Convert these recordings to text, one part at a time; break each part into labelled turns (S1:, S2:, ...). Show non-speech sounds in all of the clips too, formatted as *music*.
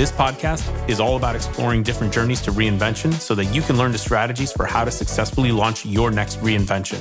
S1: This podcast is all about exploring different journeys to reinvention so that you can learn the strategies for how to successfully launch your next reinvention.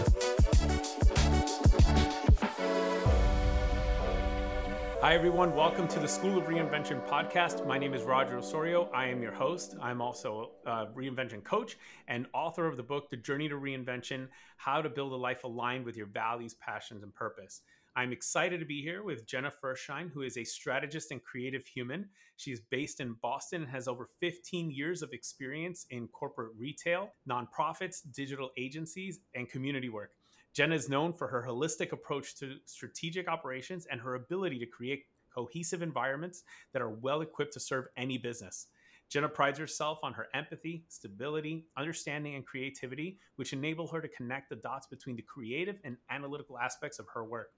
S1: Hi, everyone. Welcome to the School of Reinvention podcast. My name is Roger Osorio. I am your host. I'm also a uh, reinvention coach and author of the book, The Journey to Reinvention How to Build a Life Aligned with Your Values, Passions, and Purpose. I'm excited to be here with Jenna Firshein, who is a strategist and creative human. She is based in Boston and has over 15 years of experience in corporate retail, nonprofits, digital agencies, and community work. Jenna is known for her holistic approach to strategic operations and her ability to create cohesive environments that are well equipped to serve any business. Jenna prides herself on her empathy, stability, understanding, and creativity, which enable her to connect the dots between the creative and analytical aspects of her work.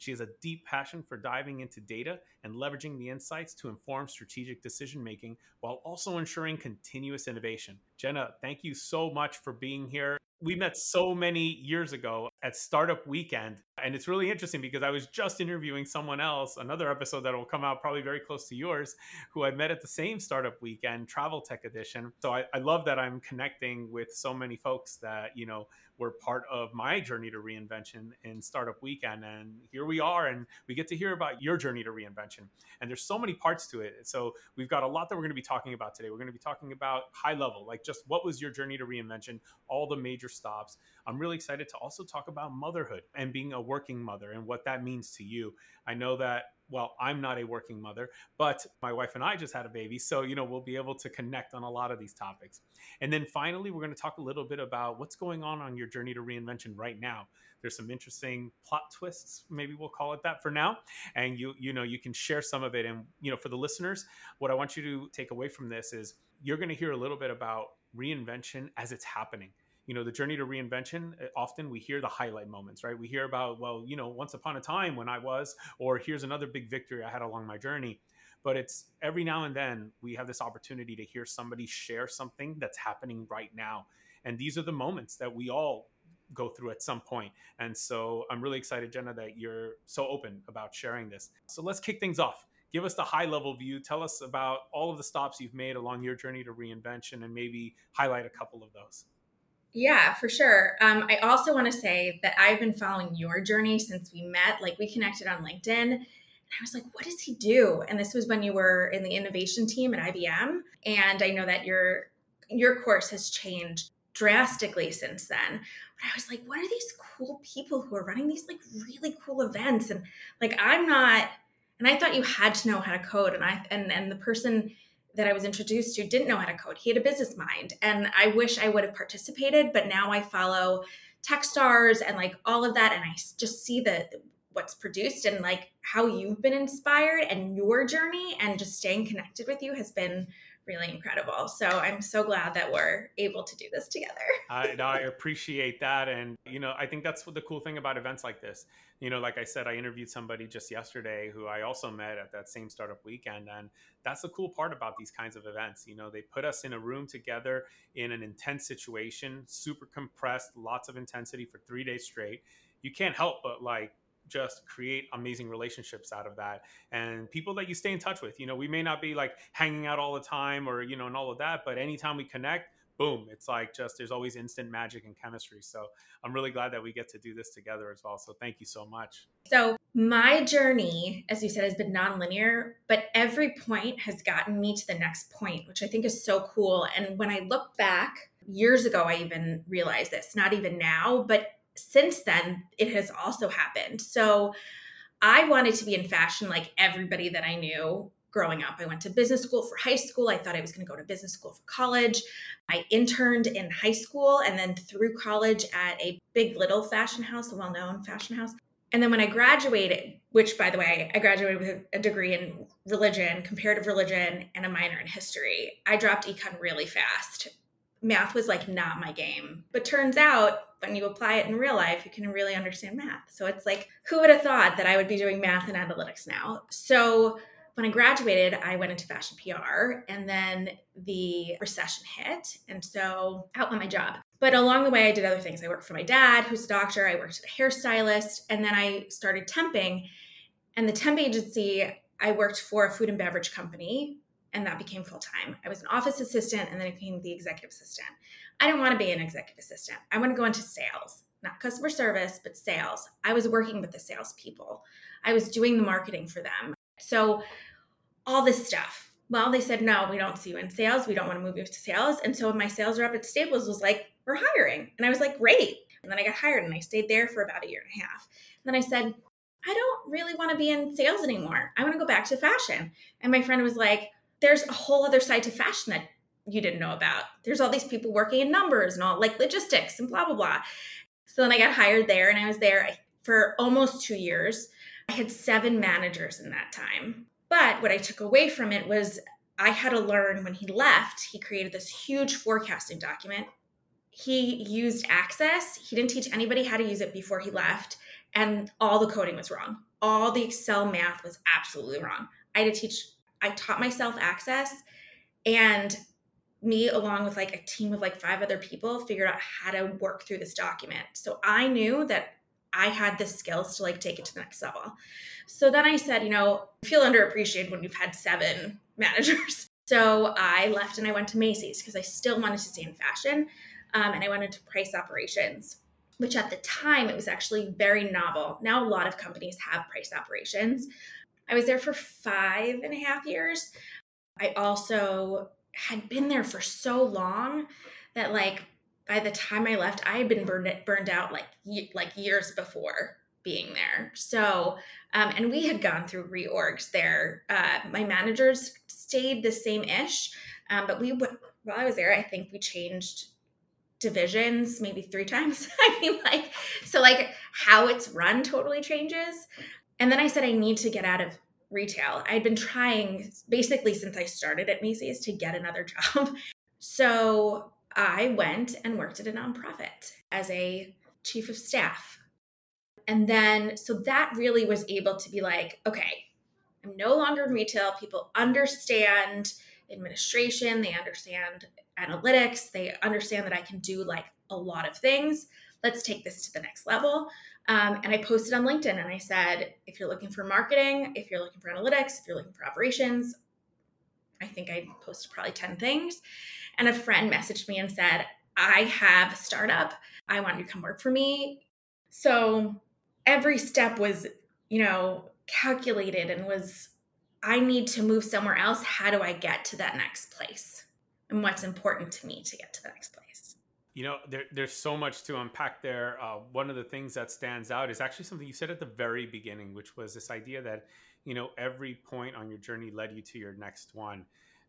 S1: She has a deep passion for diving into data and leveraging the insights to inform strategic decision making while also ensuring continuous innovation. Jenna, thank you so much for being here we met so many years ago at Startup Weekend. And it's really interesting because I was just interviewing someone else, another episode that will come out probably very close to yours, who I met at the same Startup Weekend, Travel Tech Edition. So I, I love that I'm connecting with so many folks that, you know, were part of my journey to reinvention in Startup Weekend. And here we are, and we get to hear about your journey to reinvention. And there's so many parts to it. So we've got a lot that we're going to be talking about today. We're going to be talking about high level, like just what was your journey to reinvention, all the major stops. I'm really excited to also talk about motherhood and being a working mother and what that means to you. I know that well, I'm not a working mother, but my wife and I just had a baby. So, you know, we'll be able to connect on a lot of these topics. And then finally, we're going to talk a little bit about what's going on on your journey to reinvention right now. There's some interesting plot twists, maybe we'll call it that for now. And you, you know, you can share some of it. And, you know, for the listeners, what I want you to take away from this is you're going to hear a little bit about reinvention as it's happening you know the journey to reinvention eh, often we hear the highlight moments right? We hear about well you know once upon a time when i was or here's another big victory i had along my journey. But it's every now and then we have this opportunity to hear somebody share something that's happening right now. And these are the moments that we all go through at some point. And so i'm really excited jenna that you're so open about sharing this. So let's kick things off. Give us the high level view. Tell us about all of the stops you've made along your journey to reinvention and maybe highlight a couple of those
S2: yeah, for sure. Um, I also want to say that I've been following your journey since we met. Like, we connected on LinkedIn. And I was like, what does he do? And this was when you were in the innovation team at IBM. And I know that your your course has changed drastically since then. But I was like, what are these cool people who are running these like really cool events? And like I'm not and I thought you had to know how to code. And I and and the person that I was introduced to didn't know how to code. He had a business mind. And I wish I would have participated, but now I follow Techstars and like all of that. And I just see the what's produced and like how you've been inspired and your journey and just staying connected with you has been really incredible. So I'm so glad that we're able to do this together.
S1: I, I appreciate that. And, you know, I think that's the cool thing about events like this. You know, like I said, I interviewed somebody just yesterday who I also met at that same startup weekend. And that's the cool part about these kinds of events. You know, they put us in a room together in an intense situation, super compressed, lots of intensity for three days straight. You can't help but like just create amazing relationships out of that and people that you stay in touch with you know we may not be like hanging out all the time or you know and all of that but anytime we connect boom it's like just there's always instant magic and chemistry. So i'm really glad that we get to do this together as well. So thank you so much.
S2: So my journey as you said has been nonlinear but every point has gotten me to the next point which i think is so cool. And when i look back years ago i even realized this not even now but since then, it has also happened. So I wanted to be in fashion like everybody that I knew growing up. I went to business school for high school. I thought I was going to go to business school for college. I interned in high school and then through college at a big little fashion house, a well known fashion house. And then when I graduated, which by the way, I graduated with a degree in religion, comparative religion, and a minor in history, I dropped econ really fast. Math was like not my game. But turns out when you apply it in real life, you can really understand math. So it's like, who would have thought that I would be doing math and analytics now? So when I graduated, I went into fashion PR and then the recession hit. And so out went my job. But along the way, I did other things. I worked for my dad, who's a doctor. I worked as a hairstylist. And then I started temping. And the temp agency, I worked for a food and beverage company, and that became full time. I was an office assistant, and then I became the executive assistant. I didn't want to be an executive assistant. I want to go into sales, not customer service, but sales. I was working with the salespeople, I was doing the marketing for them. So, all this stuff. Well, they said, no, we don't see you in sales. We don't want to move you to sales. And so my sales rep at Staples was like, we're hiring. And I was like, great. And then I got hired and I stayed there for about a year and a half. And then I said, I don't really want to be in sales anymore. I want to go back to fashion. And my friend was like, there's a whole other side to fashion that you didn't know about. There's all these people working in numbers and all like logistics and blah, blah, blah. So then I got hired there and I was there for almost two years. I had seven managers in that time. But what I took away from it was I had to learn when he left, he created this huge forecasting document. He used Access. He didn't teach anybody how to use it before he left. And all the coding was wrong. All the Excel math was absolutely wrong. I had to teach, I taught myself Access. And me, along with like a team of like five other people, figured out how to work through this document. So I knew that I had the skills to like take it to the next level. So then I said, you know, feel underappreciated when you've had seven *laughs* managers. So I left and I went to Macy's because I still wanted to stay in fashion. Um, and I went into price operations, which at the time it was actually very novel. Now a lot of companies have price operations. I was there for five and a half years. I also had been there for so long that like by the time I left, I had been burned burned out like like years before being there. So, um, and we had gone through reorgs there. Uh, my managers stayed the same ish, um, but we while I was there, I think we changed divisions maybe three times. *laughs* I mean, like so, like how it's run totally changes. And then I said I need to get out of retail. I'd been trying basically since I started at Macy's to get another *laughs* job. So I went and worked at a nonprofit as a chief of staff. And then, so that really was able to be like, okay, I'm no longer in retail. People understand administration, they understand analytics, they understand that I can do like a lot of things. Let's take this to the next level. Um, and I posted on LinkedIn and I said, if you're looking for marketing, if you're looking for analytics, if you're looking for operations, I think I posted probably 10 things. And a friend messaged me and said, I have a startup. I want you to come work for me. So every step was, you know, calculated and was, I need to move somewhere else. How do I get to that next place? And what's important to me to get to the next place?
S1: You know, there, there's so much to unpack there. Uh, one of the things that stands out is actually something you said at the very beginning, which was this idea that, you know, every point on your journey led you to your next one.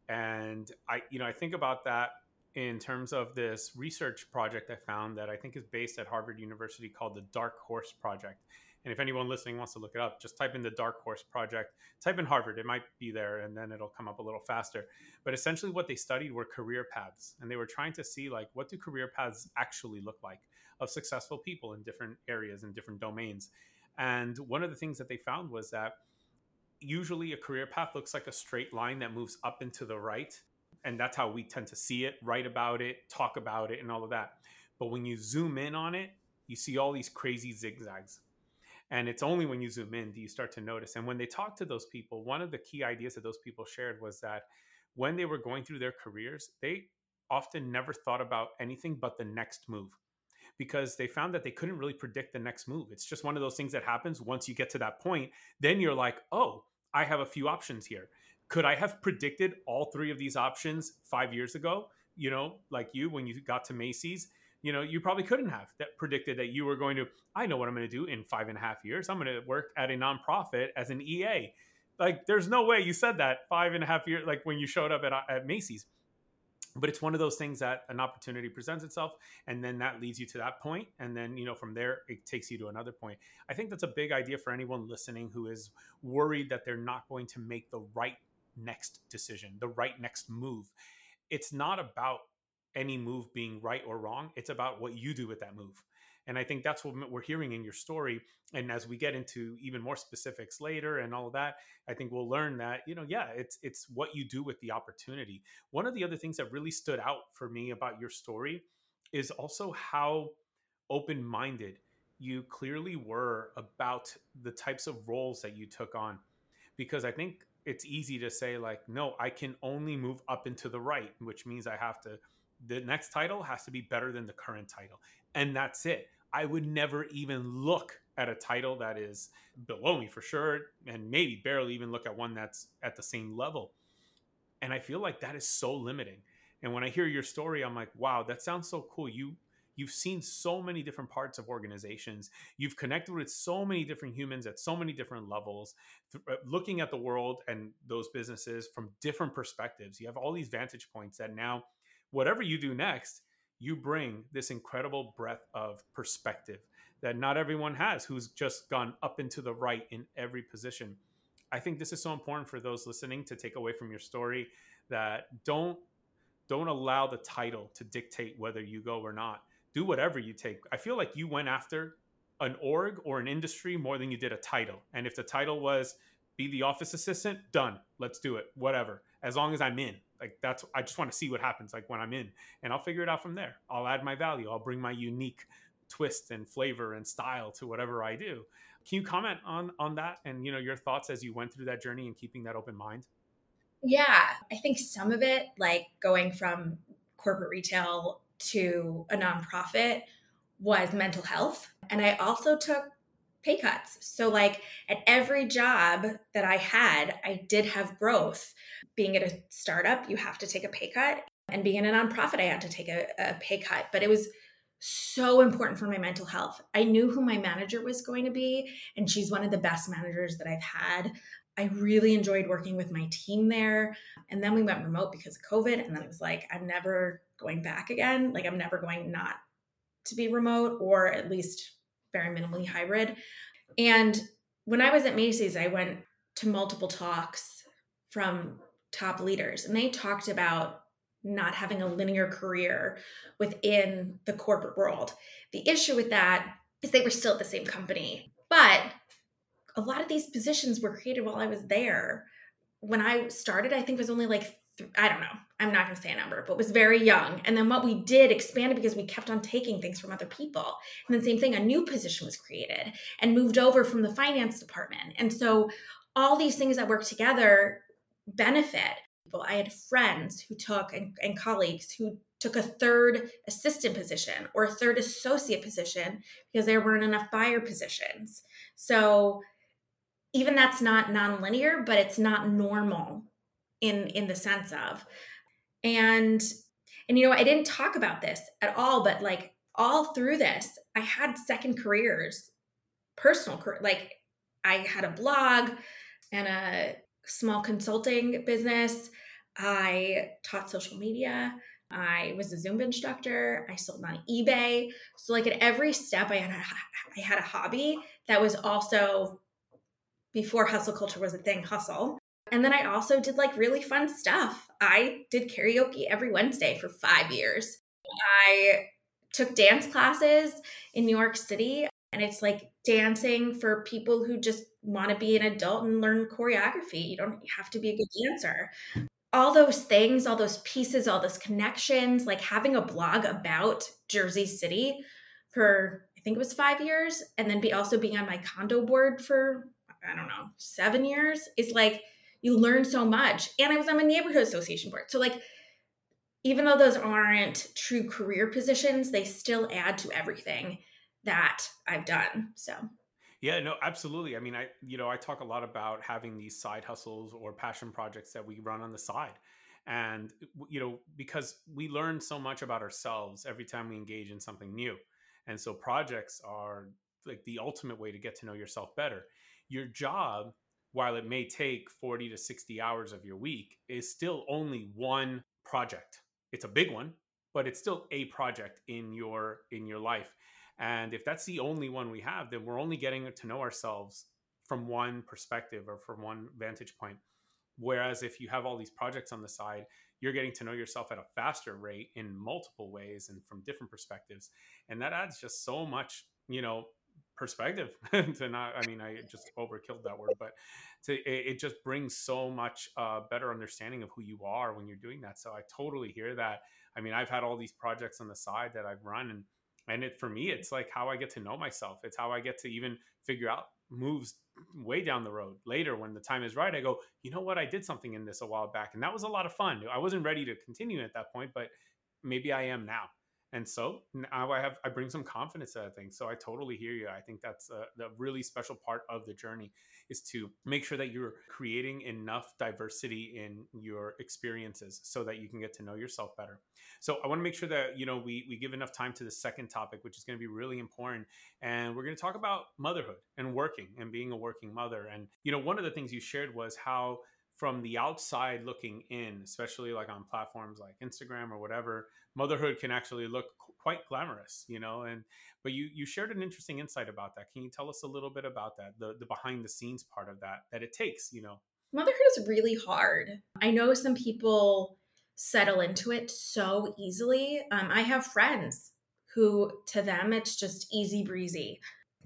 S1: And i you know i think about that in terms of this research project i found that i think is based at harvard university called the dark horse project. And if anyone listening wants to look it up just type in the dark horse project type in harvard it might be there and then it'll come up a little faster. But essentially what they studied were career paths and they were trying to see like what do career paths actually look like of successful people in different areas and different domains. And one of the things that they found was that usually a career path looks like a straight line that moves up and to the right. And that's how we tend to see it, write about it, talk about it, and all of that. But when you zoom in on it, you see all these crazy zigzags. And it's only when you zoom in do you start to notice. And when they talked to those people, one of the key ideas that those people shared was that when they were going through their careers, they often never thought about anything but the next move because they found that they couldn't really predict the next move. It's just one of those things that happens once you get to that point. Then you're like, oh, I have a few options here. Could I have predicted all three of these options five years ago? You know, like you when you got to Macy's, you know, you probably couldn't have that predicted that you were going to. I know what I'm going to do in five and a half years. I'm going to work at a nonprofit as an EA. Like, there's no way you said that five and a half years, like when you showed up at, uh, at Macy's. But it's one of those things that an opportunity presents itself and then that leads you to that point and then you know from there it takes you to another point. I think that's a big idea for anyone listening who is worried that they're not going to make the right next decision the right next move. It's not about any move being right or wrong. It's about what you do with that move and I think that's what we're hearing in your story. And as we get into even more specifics later and all that, I think we'll learn that, you know, yeah, it's it's what you do with the opportunity. One of the other things that really stood out for me about your story is also how open-minded you clearly were about the types of roles that you took on. Because I think it's easy to say like, no, I can only move up into the right, which means I have to the next title has to be better than the current title and that's it. I would never even look at a title that is below me for sure, and maybe barely even look at one that's at the same level. And I feel like that is so limiting. And when I hear your story, I'm like, wow, that sounds so cool. You you've seen so many different parts of organizations. You've connected with so many different humans at so many different levels, th- uh, looking at the world and those businesses from different perspectives. You have all these vantage points that now, whatever you do next, you bring this incredible breadth of perspective that not everyone has who's just gone up into the right in every position. I think this is so important for those listening to take away from your story that don't don't allow the title to dictate whether you go or not. Do whatever you take. I feel like you went after an org or an industry more than you did a title. And if the title was be the office assistant, done. Let's do it. Whatever. As long as I'm in. Like that's i just want to see what happens like when i'm in and i'll figure it out from there. I'll add my value. I'll bring my unique twist and flavor and style to whatever i do. Can you comment on on that and you know your thoughts as you went through that journey and keeping that open mind?
S2: Yeah i think some of it like going from corporate retail to a nonprofit was mental health. And i also took pay cuts. So, like at every job that I had, I did have growth. Being at a startup, you have to take a pay cut. And being in a nonprofit, I had to take a, a pay cut. But it was so important for my mental health. I knew who my manager was going to be, and she's one of the best managers that I've had. I really enjoyed working with my team there. And then we went remote because of COVID. And then it was like, I'm never going back again. Like, I'm never going not to be remote or at least very minimally hybrid. And when I was at Macy's, I went to multiple talks from top leaders, and they talked about not having a linear career within the corporate world. The issue with that is they were still at the same company, but a lot of these positions were created while I was there. When I started, I think it was only like I don't know. I'm not going to say a number, but was very young. And then what we did expanded because we kept on taking things from other people. And then same thing, a new position was created and moved over from the finance department. And so all these things that work together benefit people. I had friends who took and, and colleagues who took a third assistant position or a third associate position because there weren't enough buyer positions. So even that's not nonlinear, but it's not normal in in the sense of. And and you know i didn't talk about this at all but like all through this i had second careers personal career like i had a blog and a small consulting business. I taught social media. I was a zumba instructor. I sold on ebay. So like at every step i had a, i had a hobby that was also before hustle culture was a thing hustle and then I also did like really fun stuff. I did karaoke every Wednesday for five years. I took dance classes in New York City, and it's like dancing for people who just want to be an adult and learn choreography. You don't have to be a good dancer. All those things, all those pieces, all those connections, like having a blog about Jersey City for I think it was five years, and then be also being on my condo board for I don't know seven years is like you learn so much. And I was on my neighborhood association board. So like even though those aren't true career positions, they still add to everything that I've done. So
S1: yeah, no, absolutely. I mean, I you know, I talk a lot about having these side hustles or passion projects that we run on the side. And you know, because we learn so much about ourselves every time we engage in something new. And so projects are like the ultimate way to get to know yourself better. Your job while it may take 40 to 60 hours of your week, is still only one project. it's a big one, but it's still a project in your in your life. And if that's the only one we have, then we're only getting to know ourselves from one perspective or from one vantage point. Whereas if you have all these projects on the side, you're getting to know yourself at a faster rate in multiple ways and from different perspectives. And that adds just so much, you know, perspective *laughs* to not i mean i just overkilled that word but to it, it just brings so much uh, better understanding of who you are when you're doing that so i totally hear that. I mean i've had all these projects on the side that i've run and and it for me it's like how i get to know myself. It's how i get to even figure out moves way down the road. Later when the time is right i go you know what? I did something in this a while back and that was a lot of fun. I wasn't ready to continue at that point but maybe i am now and so now I have I bring some confidence to that thing. So I totally hear you. I think that's a, the really special part of the journey is to make sure that you're creating enough diversity in your experiences so that you can get to know yourself better. So I want to make sure that you know we we give enough time to the second topic, which is going to be really important, and we're going to talk about motherhood and working and being a working mother. And you know one of the things you shared was how from the outside looking in, especially like on platforms like Instagram or whatever, motherhood can actually look quite glamorous, you know. And but you you shared an interesting insight about that. Can you tell us a little bit about that, the the behind the scenes part of that that it takes, you know?
S2: Motherhood is really hard. I know some people settle into it so easily. Um, I have friends who, to them, it's just easy breezy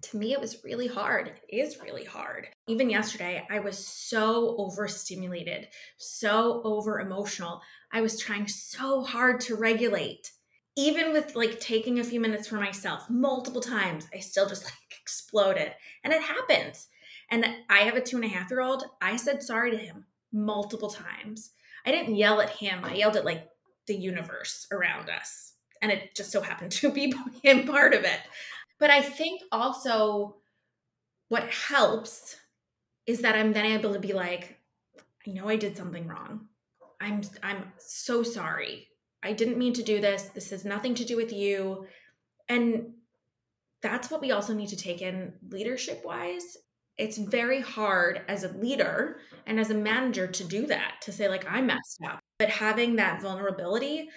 S2: to me, it was really hard. It is really hard. Even yesterday, I was so overstimulated, so over emotional. I was trying so hard to regulate. Even with like taking a few minutes for myself multiple times, I still just *laughs* like exploded. And it happens. And I have a two and a half year old. I said sorry to him multiple times. I didn't yell at him, I yelled at like the universe around us. And it just so happened *laughs* to be *laughs* him part of it. But I think also what helps is that I'm then able to be like, I know I did something wrong. I'm I'm so sorry. I didn't mean to do this. This has nothing to do with you. And that's what we also need to take in leadership wise. It's very hard as a leader and as a manager to do that, to say, like, I messed up. But having that vulnerability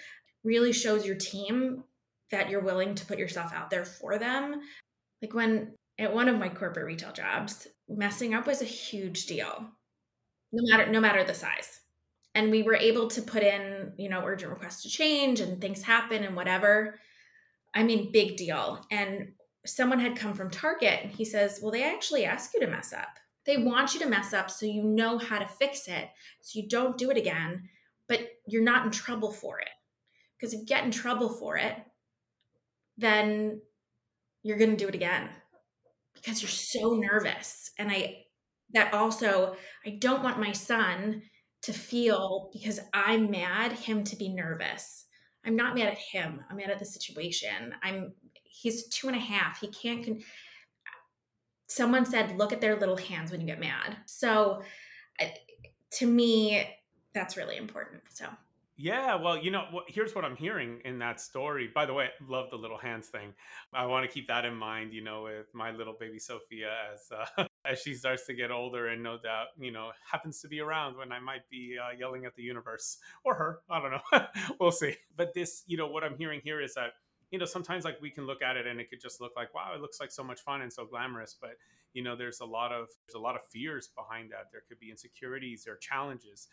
S2: really shows your team that you're willing to put yourself out there for them. Like when at one of my corporate retail jobs, messing up was a huge deal. No matter no matter the size. And we were able to put in, you know, urgent requests to change and things happen and whatever. I mean, big deal. And someone had come from Target and he says, Well, they actually ask you to mess up. They want you to mess up so you know how to fix it, so you don't do it again, but you're not in trouble for it. Because if you get in trouble for it, then you're going to do it again because you're so nervous. And I, that also, I don't want my son to feel because I'm mad, him to be nervous. I'm not mad at him. I'm mad at the situation. I'm, he's two and a half. He can't, con- someone said, look at their little hands when you get mad. So to me, that's really important. So.
S1: Yeah, well, you know, here's what I'm hearing in that story. By the way, love the little hands thing. I want to keep that in mind, you know, with my little baby Sophia as uh, *laughs* as she starts to get older, and no doubt, you know, happens to be around when I might be uh, yelling at the universe or her. I don't know. *laughs* we'll see. But this, you know, what I'm hearing here is that you know sometimes like we can look at it and it could just look like wow it looks like so much fun and so glamorous but you know there's a lot of there's a lot of fears behind that there could be insecurities or challenges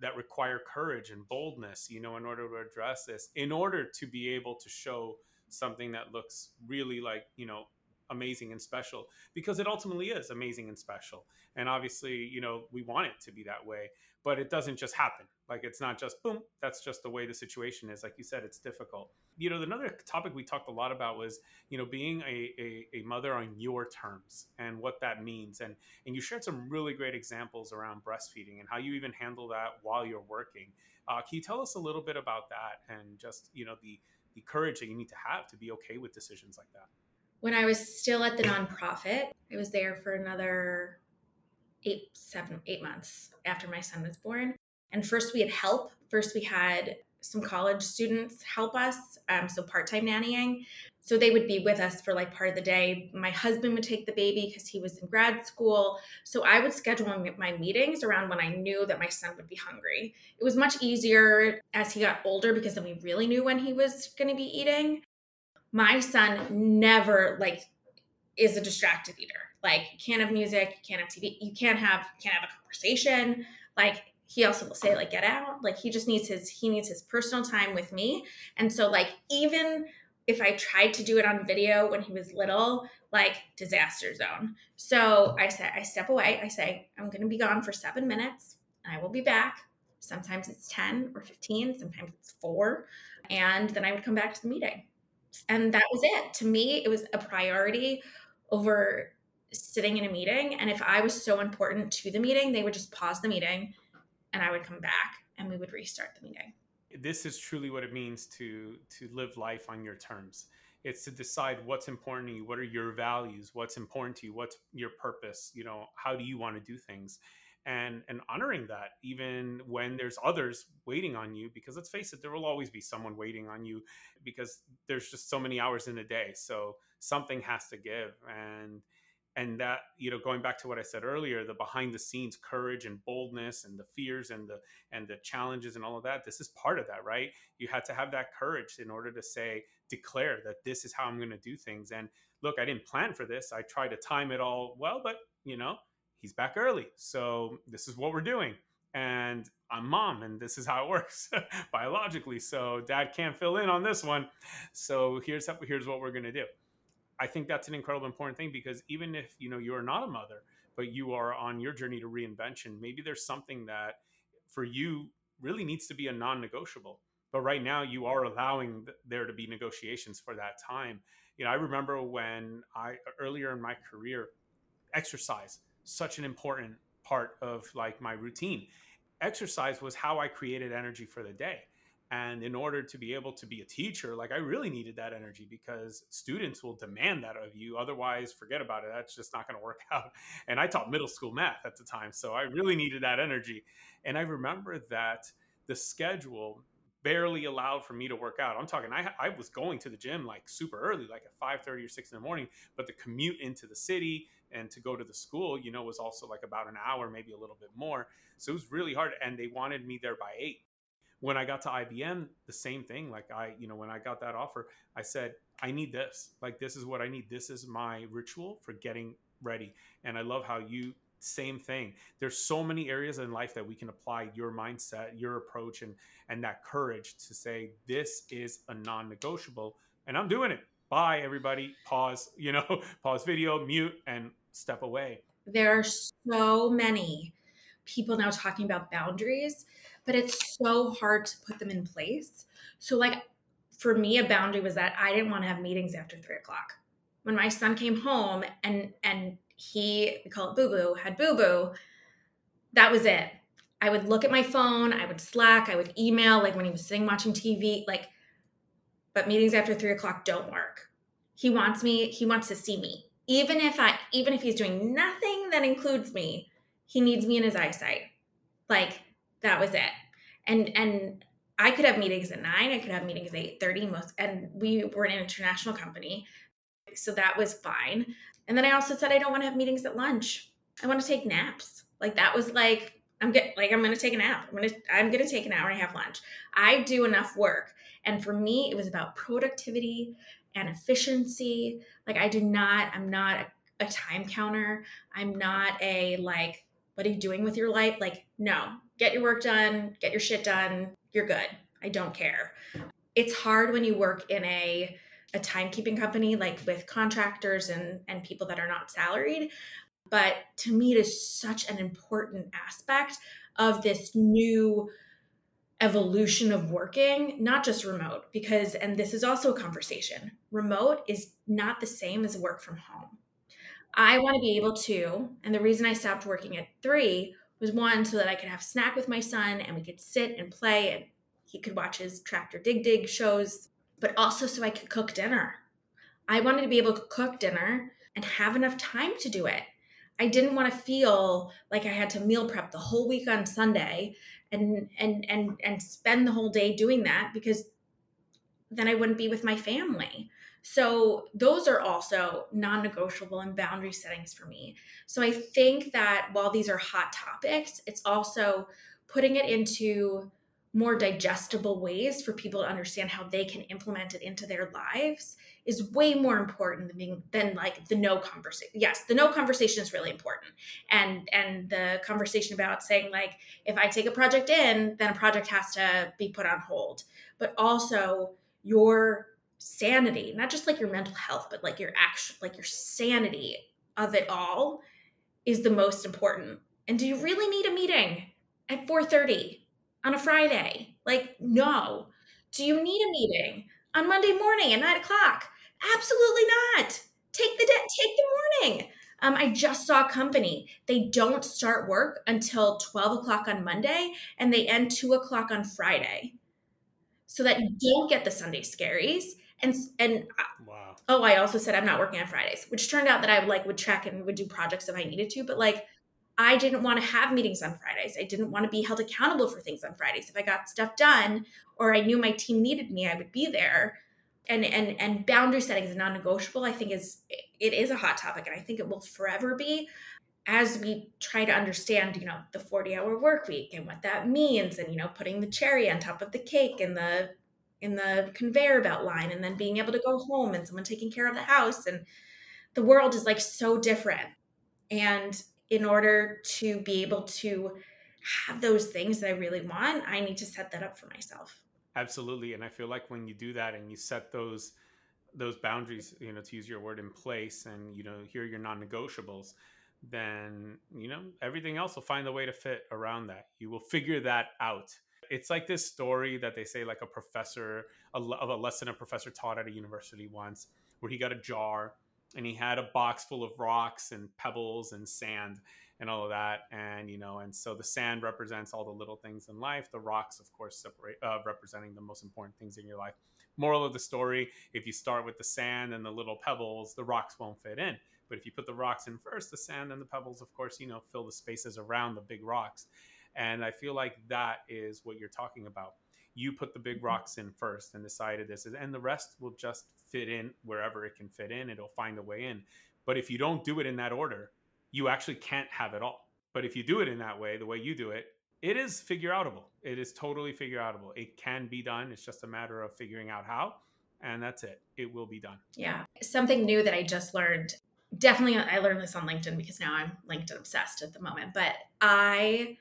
S1: that require courage and boldness, you know, in order to address this, in order to be able to show something that looks really like, you know, amazing and special because it ultimately is amazing and special. And obviously, you know, we want it to be that way, but it doesn't just happen. Like it's not just boom, that's just the way the situation is. Like you said, it's difficult. You know, another topic we talked a lot about was, you know, being a, a, a mother on your terms and what that means. And and you shared some really great examples around breastfeeding and how you even handle that while you're working. Uh, can you tell us a little bit about that and just, you know, the the courage that you need to have to be okay with decisions like that?
S2: When I was still at the nonprofit, I was there for another eight, seven, eight months after my son was born. And first we had help. First we had some college students help us, um, so part time nannying. So they would be with us for like part of the day. My husband would take the baby because he was in grad school. So I would schedule my meetings around when I knew that my son would be hungry. It was much easier as he got older because then we really knew when he was going to be eating. My son never like is a distracted eater. Like you can't have music, you can't have TV, you can't have you can't have a conversation. Like he also will say like get out. Like he just needs his he needs his personal time with me. And so like even if I tried to do it on video when he was little, like disaster zone. So I said, I step away. I say, I'm going to be gone for seven minutes and I will be back. Sometimes it's 10 or 15, sometimes it's four. And then I would come back to the meeting. And that was it. To me, it was a priority over sitting in a meeting. And if I was so important to the meeting, they would just pause the meeting and I would come back and we would restart the meeting
S1: this is truly what it means to to live life on your terms it's to decide what's important to you what are your values what's important to you what's your purpose you know how do you want to do things and and honoring that even when there's others waiting on you because let's face it there will always be someone waiting on you because there's just so many hours in a day so something has to give and and that you know going back to what i said earlier the behind the scenes courage and boldness and the fears and the and the challenges and all of that this is part of that right you had to have that courage in order to say declare that this is how i'm going to do things and look i didn't plan for this i tried to time it all well but you know he's back early so this is what we're doing and I'm mom, and this is how it *laughs* works biologically. So dad can't fill in on this one. So here's here's what we're gonna do. I think that's an incredibly important thing because even if you know you're not a mother, but you are on your journey to reinvention, maybe there's something that for you really needs to be a non-negotiable. But right now, you are allowing there to be negotiations for that time. You know, I remember when I earlier in my career, exercise such an important part of like my routine. Exercise was how I created energy for the day and in order to be able to be a teacher like i really needed that energy because students will demand that of you. Otherwise forget about it. That's just not going to work *laughs* out. And i taught middle school math at the time so i really needed that energy. And i remember that the schedule barely allowed for me to work out. I'm talking i, I was going to the gym like super early like at 5.30 or 6 in the morning but the commute into the city and to go to the school you know was also like about an hour maybe a little bit more. So it was really hard and they wanted me there by 8 when I got to IBM, the same thing. Like I, you know, when I got that offer, I said, I need this. Like this is what I need. This is my ritual for getting ready. And I love how you same thing. There's so many areas in life that we can apply your mindset, your approach and and that courage to say this is a non-negotiable and I'm doing it. Bye everybody. Pause, *laughs* you know, pause video, mute and step away.
S2: There are so many people now talking about boundaries but it's so hard to put them in place. So, like, for me, a boundary was that I didn't want to have meetings after three o'clock. When my son came home and and he we call it boo boo had boo boo, that was it. I would look at my phone, I would Slack, I would email, like when he was sitting watching TV, like. But meetings after three o'clock don't work. He wants me. He wants to see me, even if I, even if he's doing nothing that includes me. He needs me in his eyesight. Like that was it. And and I could have meetings at nine. I could have meetings at eight thirty. Most and we were an international company, so that was fine. And then I also said I don't want to have meetings at lunch. I want to take naps. Like that was like I'm get like I'm gonna take a nap. I'm gonna I'm gonna take an hour and a half lunch. I do enough work, and for me, it was about productivity and efficiency. Like I do not. I'm not a, a time counter. I'm not a like. What are you doing with your life? Like no, get your work done, get your shit done, you're good. I don't care. It's hard when you work in a a timekeeping company like with contractors and and people that are not salaried, but to me it is such an important aspect of this new evolution of working, not just remote, because, and this is also a conversation, remote is not the same as work from home. I want to be able to, and the reason I stopped working at three was one so that I could have snack with my son and we could sit and play and he could watch his tractor dig dig shows, but also so I could cook dinner. I wanted to be able to cook dinner and have enough time to do it. I didn't want to feel like I had to meal prep the whole week on Sunday and and and and spend the whole day doing that because then I wouldn't be with my family. So those are also non-negotiable and boundary settings for me. So I think that while these are hot topics, it's also putting it into more digestible ways for people to understand how they can implement it into their lives is way more important than being than like the no conversation. Yes, the no conversation is really important. And and the conversation about saying like if I take a project in, then a project has to be put on hold. But also your sanity, not just like your mental health, but like your action, like your sanity of it all is the most important. And do you really need a meeting at 4:30 on a Friday? Like, no. Do you need a meeting on Monday morning at nine o'clock? Absolutely not. Take the de- take the morning. Um, I just saw a company. They don't start work until 12 o'clock on Monday and they end 2 o'clock on Friday so that you don't get the Sunday scaries. And, and wow. oh, I also said I'm not working on Fridays, which turned out that I like would check and would do projects if I needed to. But like, I didn't want to have meetings on Fridays. I didn't want to be held accountable for things on Fridays. If I got stuff done or I knew my team needed me, I would be there. And and and boundary setting is non-negotiable. I think is it is a hot topic, and I think it will forever be as we try to understand, you know, the 40-hour work week and what that means, and you know, putting the cherry on top of the cake and the in the conveyor belt line, and then being able to go home and someone taking care of the house, and the world is like so different. And in order to be able to have those things that I really want, I need to set that up for myself.
S1: Absolutely. And I feel like when you do that and you set those those boundaries, you know, to use your word in place and, you know, here your non-negotiables, then, you know, everything else will find a way to fit around that. You will figure that out. It's like this story that they say like a professor of a lesson a professor taught at a university once where he got a jar and he had a box full of rocks and pebbles and sand and all of that and you know and so the sand represents all the little things in life. The rocks of course separate uh, representing the most important things in your life. Moral of the story if you start with the sand and the little pebbles the rocks won't fit in. But if you put the rocks in first the sand and the pebbles of course you know fill the spaces around the big rocks and i feel like that is what you're talking about. You put the big mm-hmm. rocks in first and decided this is and the rest will just fit in wherever it can fit in. It'll find a way in. But if you don't do it in that order you actually can't have it all. But if you do it in that way the way you do it it is figure outable it is totally figure outable it can be done. It's just a matter of figuring out how and that's it. It will be done.
S2: Yeah. Something new that i just learned definitely i learned this on linkedin because now i'm linkedin obsessed at the moment but i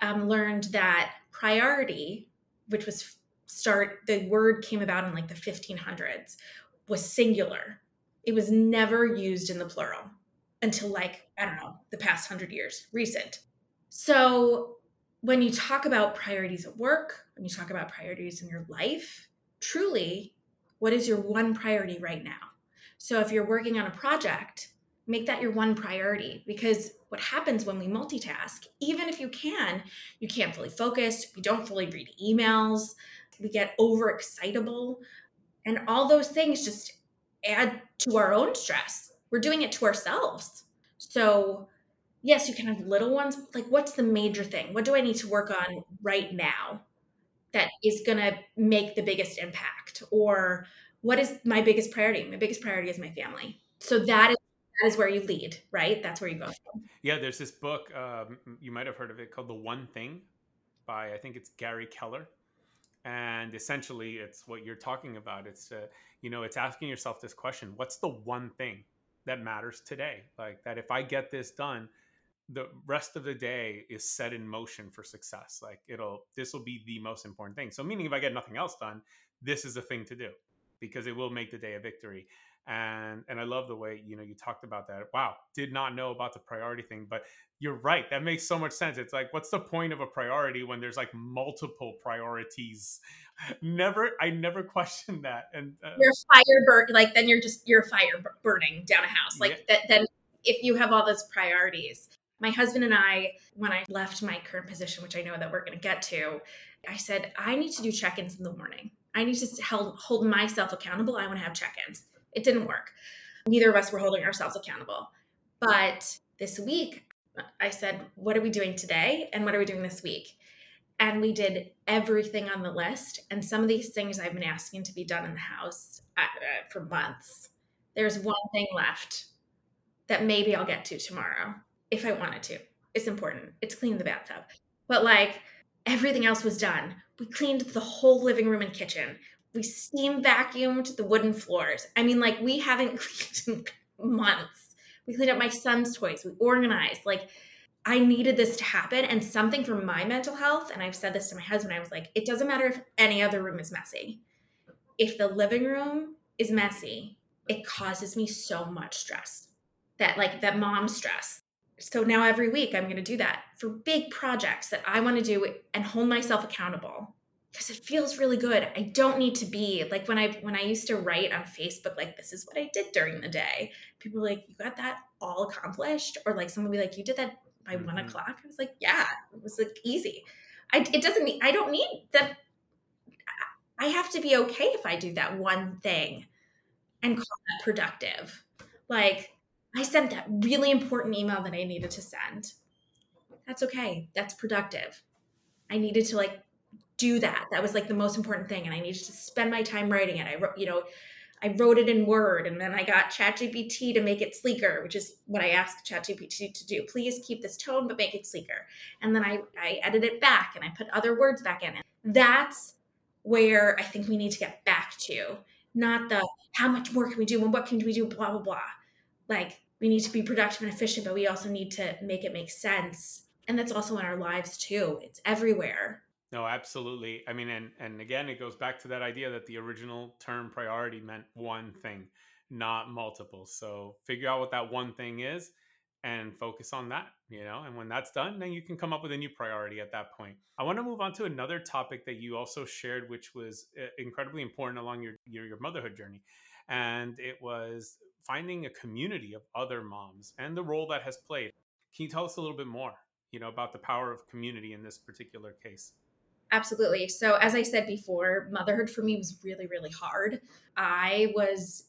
S2: um, learned that priority which was start the word came about in like the 1500s was singular. It was never used in the plural until like i don't know the past 100 years recent. So when you talk about priorities at work when you talk about priorities in your life truly what is your one priority right now? So if you're working on a project make that your one priority because what happens when we multitask. Even if you can you can't fully focus we don't fully read emails we get overexcitable and all those things just add to our own stress. We're doing it to ourselves. So yes you can have little ones like what's the major thing? What do i need to work on right now that is going to make the biggest impact? Or what is my biggest priority? My biggest priority is my family. So that is that is where you lead, right? That's where you go.
S1: Yeah, there's this book, um, you might have heard of it called The One Thing by, I think it's Gary Keller. And essentially, it's what you're talking about. It's, uh, you know, it's asking yourself this question What's the one thing that matters today? Like that, if I get this done, the rest of the day is set in motion for success. Like it'll, this will be the most important thing. So, meaning if I get nothing else done, this is the thing to do because it will make the day a victory and and I love the way you know you talked about that. Wow, did not know about the priority thing, but you're right. That makes so much sense. It's like, what's the point of a priority when there's like multiple priorities? *laughs* Never, I never *laughs* questioned that. And
S2: uh, you're fire burn, like then you're just you're fire burning down a house. Like yeah. that. Then if you have all those priorities, my husband and I, when I left my current position, which I know that we're going to get to, I said I need to do check-ins in the morning. I need to hold, hold myself accountable. I want to have check-ins it didn't work. Neither of us were holding ourselves accountable. But this week, I said, What are we doing today? And what are we doing this week? And we did everything on the list. And some of these things I've been asking to be done in the house uh, uh, for months. There's one thing left that maybe I'll get to tomorrow if I wanted to. It's important. It's clean the bathtub. But like everything else was done. We cleaned the whole living room and kitchen. We steam vacuumed the wooden floors. I mean, like we haven't *laughs* cleaned in months. We cleaned up my son's toys. We organized. Like I needed this to happen and something for my mental health. And I've said this to my husband. I was like, it doesn't matter if any other room is messy. If the living room is messy, it causes me so much stress. That like that mom stress. So now every week I'm going to do that for big projects that I want to do and hold myself accountable because it feels really good. I don't need to be like when I when I used to write on Facebook like this is what I did during the day. People were like, "You got that all accomplished?" Or like someone would be like, "You did that by mm-hmm. one o'clock?" I was like, "Yeah, it was like easy." I it doesn't mean I don't need that. I have to be okay if I do that one thing and call that productive. Like I sent that really important email that I needed to send. That's okay. That's productive. I needed to like do that. That was like the most important thing. And I needed to spend my time writing it. I wrote, you know, I wrote it in Word and then I got ChatGPT to make it sleeker, which is what I asked ChatGPT to do. Please keep this tone, but make it sleeker. And then I, I edited it back and I put other words back in. That's where I think we need to get back to, not the how much more can we do and what can we do, blah, blah, blah. Like we need to be productive and efficient, but we also need to make it make sense. And that's also in our lives too. It's everywhere.
S1: No, absolutely. I mean, and and again, it goes back to that idea that the original term priority meant one thing, not multiple. So figure out what that one thing is and focus on that, you know. And when that's done, then you can come up with a new priority at that point. I want to move on to another topic that you also shared, which was uh, incredibly important along your your, your motherhood journey, and it was finding a community of other moms and the role that has played. Can you tell us a little bit more, you know, about the power of community in this particular case?
S2: Absolutely. So, as I said before, motherhood for me was really, really hard. I was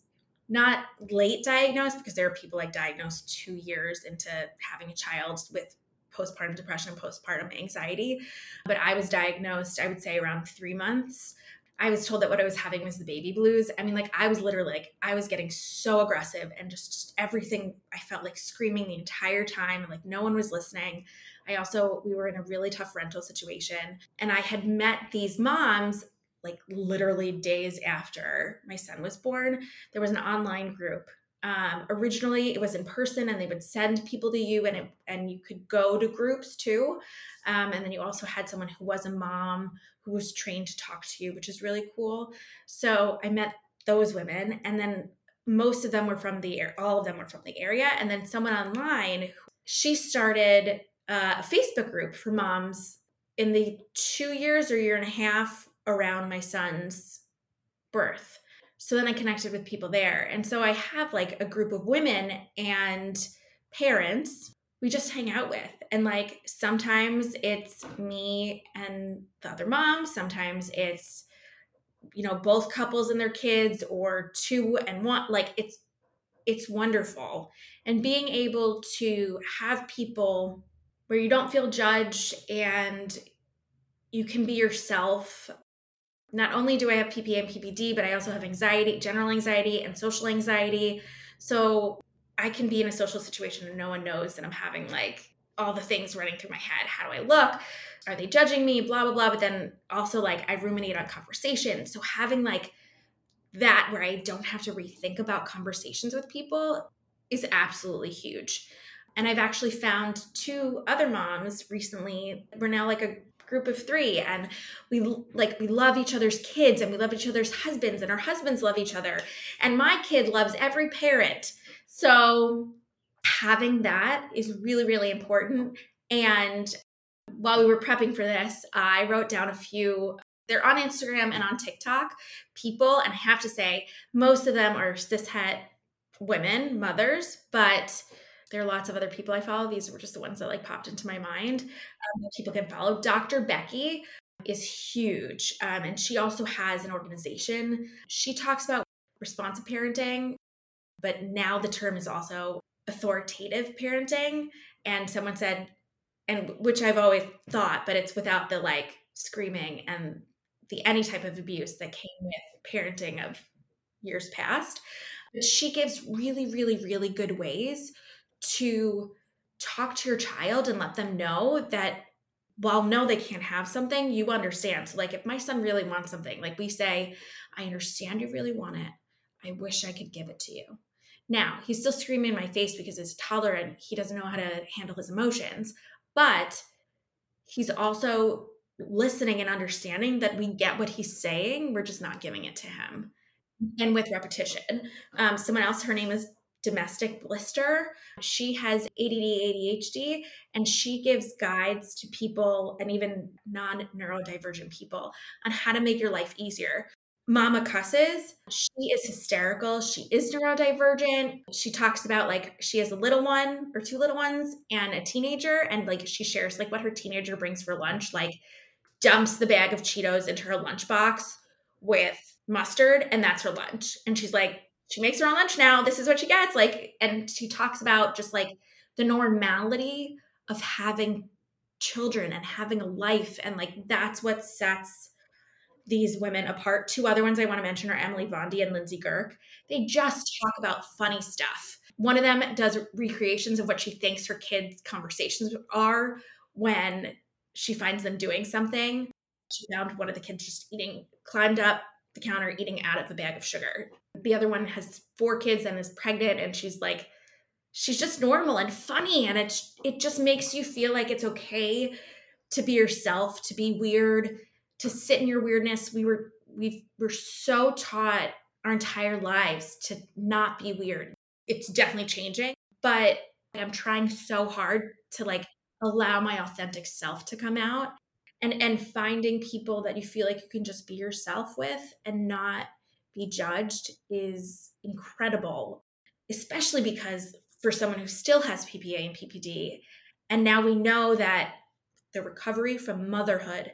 S2: not late diagnosed because there are people like diagnosed two years into having a child with postpartum depression postpartum anxiety. But I was diagnosed, I would say, around three months. I was told that what I was having was the baby blues. I mean, like, I was literally like, I was getting so aggressive and just everything, I felt like screaming the entire time, and like no one was listening. I also, we were in a really tough rental situation. And I had met these moms like literally days after my son was born. There was an online group. Um, originally, it was in person, and they would send people to you, and it, and you could go to groups too. Um, and then you also had someone who was a mom who was trained to talk to you, which is really cool. So I met those women, and then most of them were from the all of them were from the area, and then someone online. She started uh, a Facebook group for moms in the two years or year and a half around my son's birth. So then I connected with people there. And so I have like a group of women and parents we just hang out with. And like sometimes it's me and the other mom, sometimes it's you know both couples and their kids or two and one like it's it's wonderful and being able to have people where you don't feel judged and you can be yourself. Not only do I have PPA and PPD, but I also have anxiety, general anxiety, and social anxiety. So I can be in a social situation and no one knows that I'm having like all the things running through my head. How do I look? Are they judging me? Blah, blah, blah. But then also, like, I ruminate on conversations. So having like that where I don't have to rethink about conversations with people is absolutely huge. And I've actually found two other moms recently. We're now like a group of three and we like we love each other's kids and we love each other's husbands and our husbands love each other. And my kid loves every parent. So having that is really really important. And while we were prepping for this i wrote down a few they're on instagram and on tiktok people and i have to say most of them are cishet women mothers but there are lots of other people I follow. These were just the ones that like popped into my mind um, people can follow. Dr. Becky is huge. Um, and she also has an organization. She talks about responsive parenting, but now the term is also authoritative parenting. And someone said, and which I've always thought, but it's without the like screaming and the any type of abuse that came with parenting of years past. She gives really, really, really good ways to talk to your child and let them know that while no they can't have something you understand. So like if my son really wants something like we say i understand you really want it. I wish i could give it to you. Now he's still screaming in my face because he's tolerant. He doesn't know how to handle his emotions but he's also listening and understanding that we get what he's saying. We're just not giving it to him. And with repetition. Um, someone else her name is domestic blister. She has ADD, ADHD, and she gives guides to people and even non neurodivergent people on how to make your life easier. Mama cusses. She is hysterical. She is neurodivergent. She talks about like she has a little one or two little ones and a teenager, and like she shares like what her teenager brings for lunch, like dumps the bag of Cheetos into her lunchbox with mustard, and that's her lunch. And she's like, she makes her own lunch now. This is what she gets. Like, and she talks about just like the normality of having children and having a life. And like, that's what sets these women apart. Two other ones I want to mention are Emily Vondi and Lindsay Gurk. They just talk about funny stuff. One of them does recreations of what she thinks her kids' conversations are when she finds them doing something. She found one of the kids just eating, climbed up the counter, eating out of a bag of sugar the other one has four kids and is pregnant and she's like she's just normal and funny and it it just makes you feel like it's okay to be yourself to be weird to sit in your weirdness. We were we were so taught our entire lives to not be weird. It's definitely changing but i'm trying so hard to like allow my authentic self to come out and and finding people that you feel like you can just be yourself with and not be judged is incredible, especially because for someone who still has PPA and PPD, and now we know that the recovery from motherhood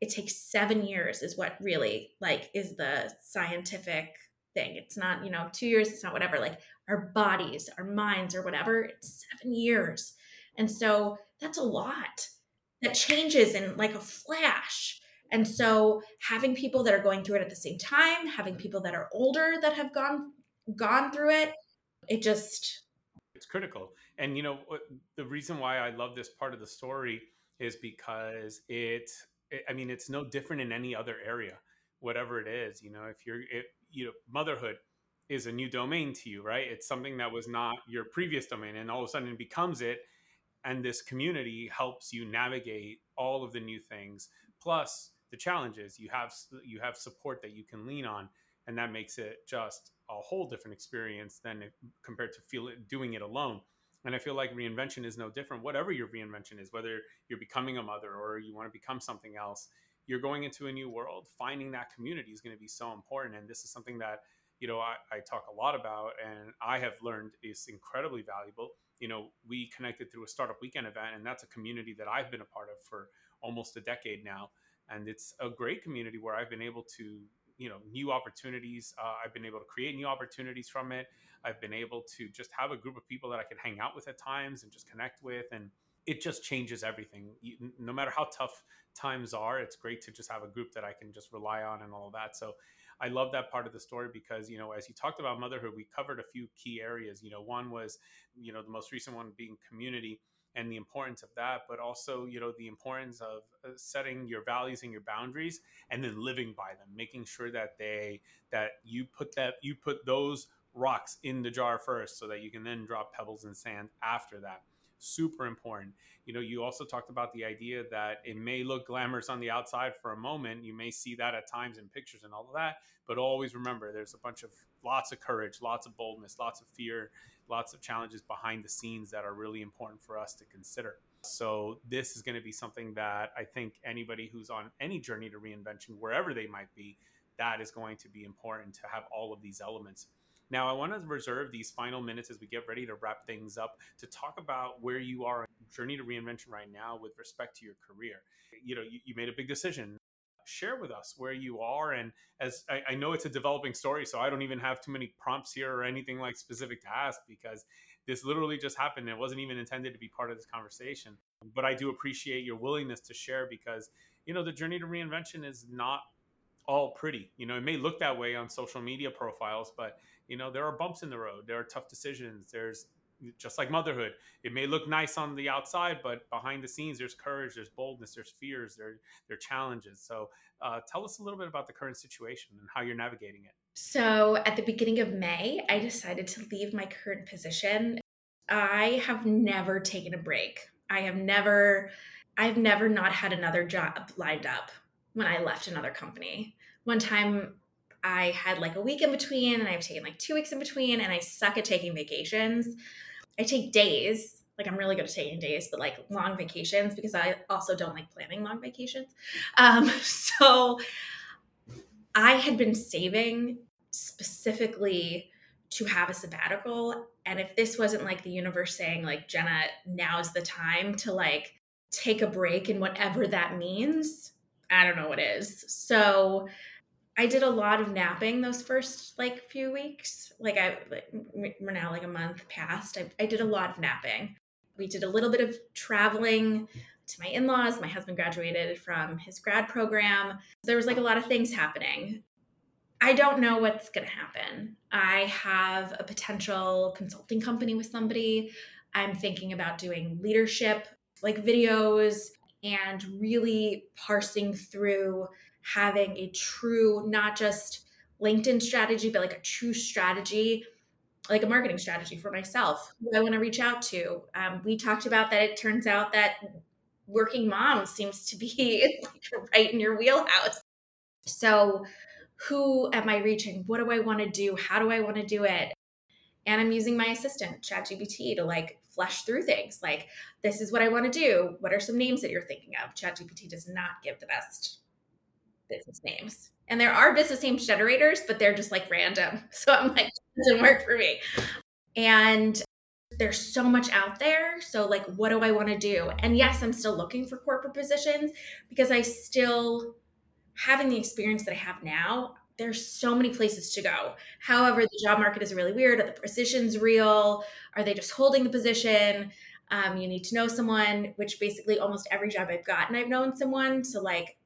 S2: it takes seven years is what really like is the scientific thing. It's not you know two years it's not whatever like our bodies our minds or whatever it's seven years. And so that's a lot that changes in like a flash and so having people that are going through it at the same time, having people that are older that have gone gone through it, it just
S1: it's critical. And you know, the reason why I love this part of the story is because it, I mean, it's no different in any other area, whatever it is. You know, if you're, it, you know, motherhood is a new domain to you, right? It's something that was not your previous domain, and all of a sudden it becomes it. And this community helps you navigate all of the new things. Plus, the challenge is you have you have support that you can lean on and that makes it just a whole different experience than if, compared to feel it, doing it alone. And i feel like reinvention is no different whatever your reinvention is whether you're becoming a mother or you want to become something else you're going into a new world finding that community is going to be so important. And this is something that you know I, I talk a lot about and i have learned is incredibly valuable. You know we connected through a startup weekend event and that's a community that i've been a part of for almost a decade now and it's a great community where I've been able to you know new opportunities uh, i've been able to create new opportunities from it. I've been able to just have a group of people that i can hang out with at times and just connect with and it just changes everything. You, no matter how tough times are it's great to just have a group that i can just rely on and all of that. So i love that part of the story because you know as you talked about motherhood we covered a few key areas. You know one was you know the most recent one being community and the importance of that but also you know the importance of uh, setting your values and your boundaries and then living by them making sure that they that you put that you put those rocks in the jar first so that you can then drop pebbles and sand after that. Super important. You know you also talked about the idea that it may look glamorous on the outside for a moment. You may see that at times in pictures and all of that but always remember there's a bunch of lots of courage lots of boldness lots of fear lots of challenges behind the scenes that are really important for us to consider. So, this is going to be something that I think anybody who's on any journey to reinvention, wherever they might be, that is going to be important to have all of these elements. Now, I want to reserve these final minutes as we get ready to wrap things up to talk about where you are on journey to reinvention right now with respect to your career. You know, you, you made a big decision share with us where you are. And as I, I, know it's a developing story, so I don't even have too many prompts here or anything like specific to ask because this literally just happened. It wasn't even intended to be part of this conversation. But I do appreciate your willingness to share because, you know, the journey to reinvention is not all pretty. You know, it may look that way on social media profiles, but, you know, there are bumps in the road. There are tough decisions. There's just like motherhood. It may look nice on the outside, but behind the scenes, there's courage, there's boldness, there's fears, there, there are challenges. So uh, tell us a little bit about the current situation and how you're navigating it.
S2: So at the beginning of May, I decided to leave my current position. I have never taken a break. I have never, I've never not had another job lined up when I left another company. One time I had like a week in between and I've taken like two weeks in between and I suck at taking vacations. I take days. Like I'm really good at taking days, but like long vacations because I also don't like planning long vacations. Um, *laughs* so I had been saving specifically to have a sabbatical. And if this wasn't like the universe saying, like, Jenna, now's the time to like take a break and whatever that means, I don't know what is. So I did a lot of napping those first like few weeks. Like I, we're now like a month past. I, I did a lot of napping. We did a little bit of traveling to my in-laws. My husband graduated from his grad program. There was like a lot of things happening. I don't know what's going to happen. I have a potential consulting company with somebody. I'm thinking about doing leadership like videos and really parsing through having a true, not just LinkedIn strategy, but like a true strategy, like a marketing strategy for myself, who I want to reach out to. Um, we talked about that it turns out that working mom seems to be like *laughs* right in your wheelhouse. So, who am I reaching? What do I want to do? How do I want to do it? And I'm using my assistant, ChatGPT, to like flesh through things. Like, this is what I want to do. What are some names that you're thinking of? ChatGPT does not give the best business names. And there are business name generators, but they're just like random. *laughs* So I'm like, doesn't work for me. And there's so much out there. So, like, what do I want to do? And yes, I'm still looking for corporate positions because I still, having the experience that I have now, there's so many places to go. However, the job market is really weird. Are the positions real? Are they just holding the position? Um, you need to know someone, which basically almost every job I've gotten, I've known someone. So, like,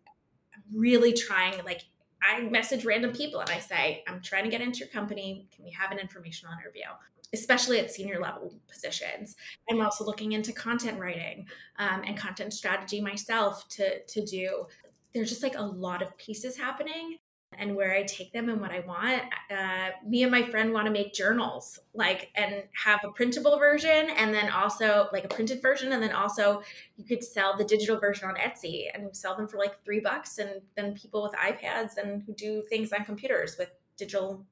S2: really trying like I message random people and I say, I'm trying to get into your company. Can we have an informational interview? Especially at senior level positions. I'm also looking into content writing um, and content strategy myself to, to do. There's just like a lot of pieces happening and where I take them and what I want. Uh, me and my friend want to make journals, like, and have a printable version, and then also like a printed version, and then also you could sell the digital version on Etsy and sell them for like three bucks, and then people with iPads and who do things on computers with digital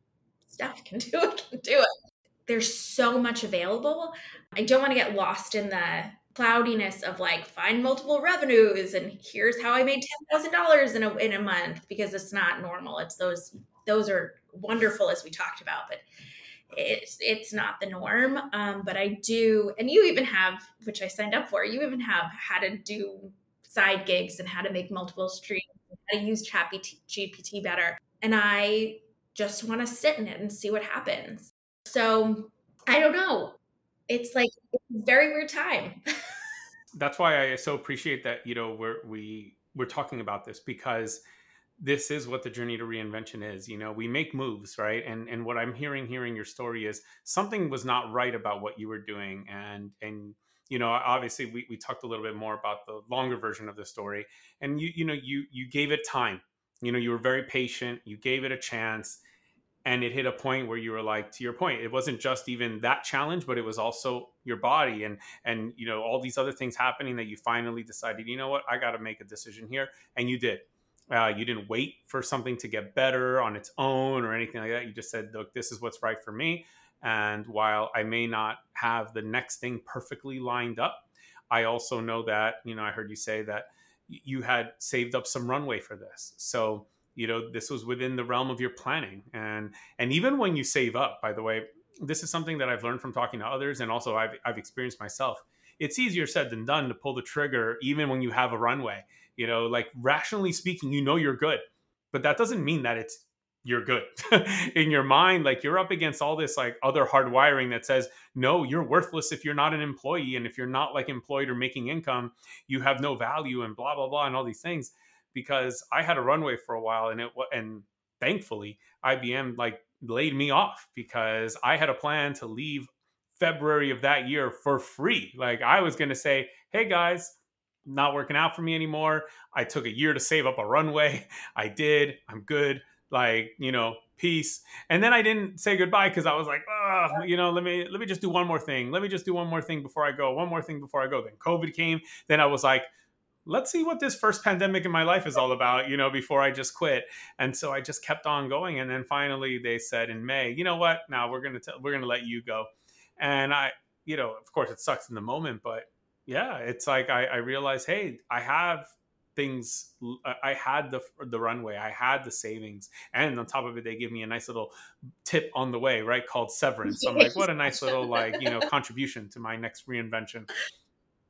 S2: stuff can *laughs* do it. Can do it. There's so much available. I don't want to get lost in the cloudiness of like find multiple revenues and here's how I made ten thousand dollars in a in a month because it's not normal. It's those those are wonderful as we talked about, but it's it's not the norm. Um, but I do, and you even have, which I signed up for. You even have how to do side gigs and how to make multiple streams, how to use Chat GPT better. And I just want to sit in it and see what happens. So I don't know it's like very weird time. *laughs*
S1: That's why I so appreciate that you know we're we we're talking about this because this is what the journey to reinvention is you know we make moves right? And and what i'm hearing hearing your story is something was not right about what you were doing. And and you know obviously we, we talked a little bit more about the longer version of the story. And you you know you you gave it time. You know you were very patient. You gave it a chance and it hit a point where you were like to your point it wasn't just even that challenge but it was also your body and and you know all these other things happening that you finally decided you know what? I got to make a decision here and you did. Uh, you didn't wait for something to get better on its own or anything like that. You just said look this is what's right for me and while i may not have the next thing perfectly lined up i also know that you know i heard you say that you had saved up some runway for this. So you know this was within the realm of your planning. And and even when you save up by the way this is something that i've learned from talking to others and also i've, I've experienced myself. It's easier said than done to pull the trigger even when you have a runway. You know like rationally speaking you know you're good but that doesn't mean that it's you're good. *laughs* In your mind like you're up against all this like other hardwiring that says no you're worthless if you're not an employee and if you're not like employed or making income you have no value and blah blah blah and all these things because i had a runway for a while and it and thankfully ibm like laid me off because i had a plan to leave february of that year for free. Like i was going to say hey guys not working out for me anymore. I took a year to save up a runway. *laughs* I did. I'm good. Like you know peace. And then i didn't say goodbye because i was like oh, you know let me let me just do one more thing. Let me just do one more thing before i go one more thing before i go. Then covid came. Then i was like let's see what this first pandemic in my life is all about you know before i just quit. And so i just kept on going and then finally they said in may you know what? Now we're gonna t- we're gonna let you go. And i you know of course it sucks in the moment but yeah it's like i, I realized hey i have things i had the the runway i had the savings. And on top of it they give me a nice little tip on the way right called severance. So i'm like what a nice little like you know *laughs* contribution to my next reinvention.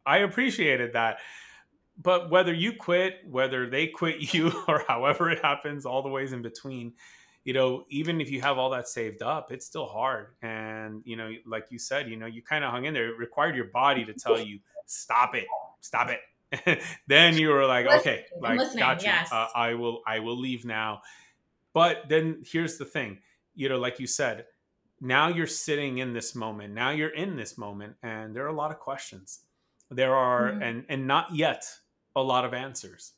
S1: I appreciated that but whether you quit whether they quit *laughs* you or however it happens all the ways in between you know even if you have all that saved up it's still hard and you know like you said you know you kind of hung in there it required your body to tell you stop it stop it *laughs* then you were like, okay, like got you. Yes. Uh, I will, I will leave now. But then here's the thing, you know, like you said, now you're sitting in this moment. Now you're in this moment, and there are a lot of questions. There are, mm-hmm. and and not yet a lot of answers,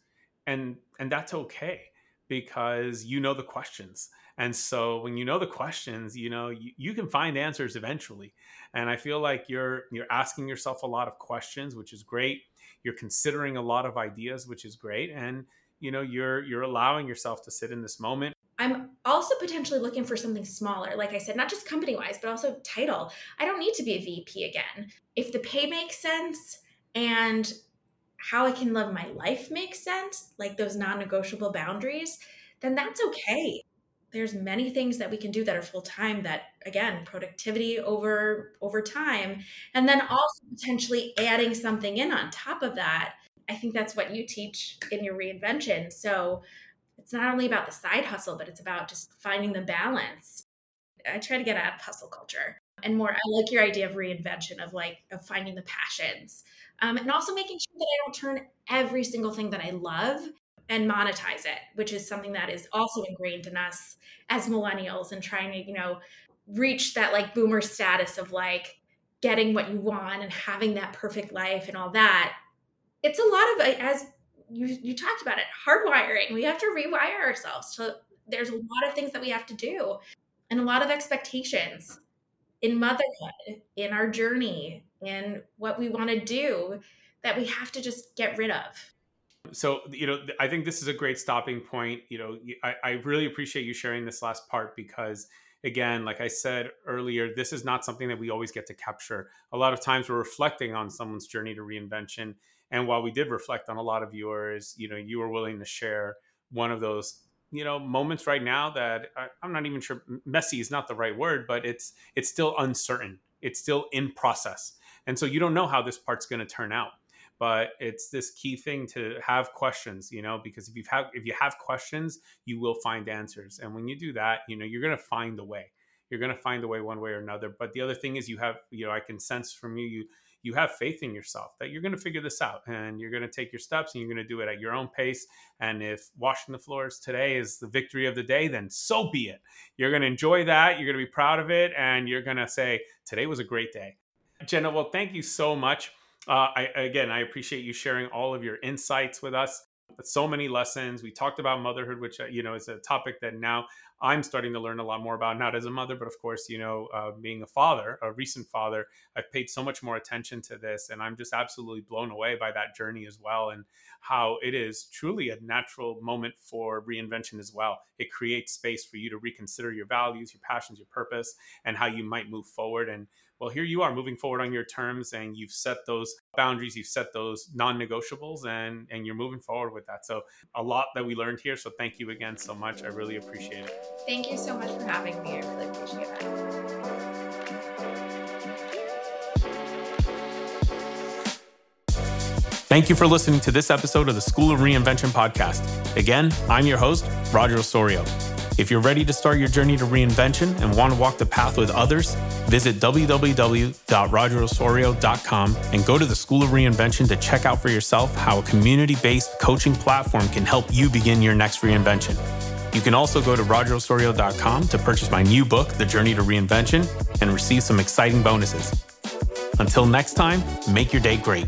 S1: and and that's okay because you know the questions. And so when you know the questions, you know you, you can find answers eventually. And I feel like you're you're asking yourself a lot of questions, which is great you're considering a lot of ideas which is great and you know you're you're allowing yourself to sit in this moment
S2: I'm also potentially looking for something smaller. Like I said, not just company wise, but also title. I don't need to be a VP again. If the pay makes sense and how I can live my life makes sense, like those non negotiable boundaries, then that's okay. There's many things that we can do that are full time that again productivity over over time and then also potentially adding something in on top of that. I think that's what you teach in your reinvention. So it's not only about the side hustle but it's about just finding the balance. I try to get out of hustle culture and more i like your idea of reinvention of like of finding the passions um, and also making sure that i don't turn every single thing that i love and monetize it, which is something that is also ingrained in us as millennials and trying to, you know, reach that like boomer status of like getting what you want and having that perfect life and all that. It's a lot of as you you talked about it, hardwiring. We have to rewire ourselves to there's a lot of things that we have to do and a lot of expectations in motherhood, in our journey, in what we want to do that we have to just get rid of.
S1: So you know i think this is a great stopping point you know I, I, really appreciate you sharing this last part because again like i said earlier this is not something that we always get to capture. A lot of times we're reflecting on someone's journey to reinvention and while we did reflect on a lot of yours you know you were willing to share one of those you know moments right now that I, i'm not even sure messy is not the right word but it's it's still uncertain. It's still in process. And so you don't know how this part's going to turn out. But it's this key thing to have questions you know because if you have if you have questions you will find answers. And when you do that you know you're going to find the way. You're going to find the way one way or another. But the other thing is you have you know i can sense from you you you have faith in yourself that you're going to figure this out and you're going to take your steps and you're going to do it at your own pace. And if washing the floors today is the victory of the day then so be it. You're going to enjoy that you're going to be proud of it and you're going to say today was a great day. Jenna well thank you so much. Uh, I, again, I appreciate you sharing all of your insights with us. So many lessons. We talked about motherhood, which uh, you know is a topic that now I'm starting to learn a lot more about. Not as a mother, but of course, you know, uh, being a father, a recent father, I've paid so much more attention to this, and I'm just absolutely blown away by that journey as well, and how it is truly a natural moment for reinvention as well. It creates space for you to reconsider your values, your passions, your purpose, and how you might move forward. And well, here you are moving forward on your terms and you've set those boundaries, you've set those non-negotiables and and you're moving forward with that. So a lot that we learned here. So thank you again so much. I really appreciate it.
S2: Thank you so much for having me. I really appreciate that.
S1: Thank you for listening to this episode of the School of Reinvention podcast. Again, I'm your host, Roger Osorio. If you're ready to start your journey to reinvention and want to walk the path with others, visit www.rogerosorio.com and go to the School of Reinvention to check out for yourself how a community based coaching platform can help you begin your next reinvention. You can also go to rogerosorio.com to purchase my new book, The Journey to Reinvention, and receive some exciting bonuses. Until next time, make your day great.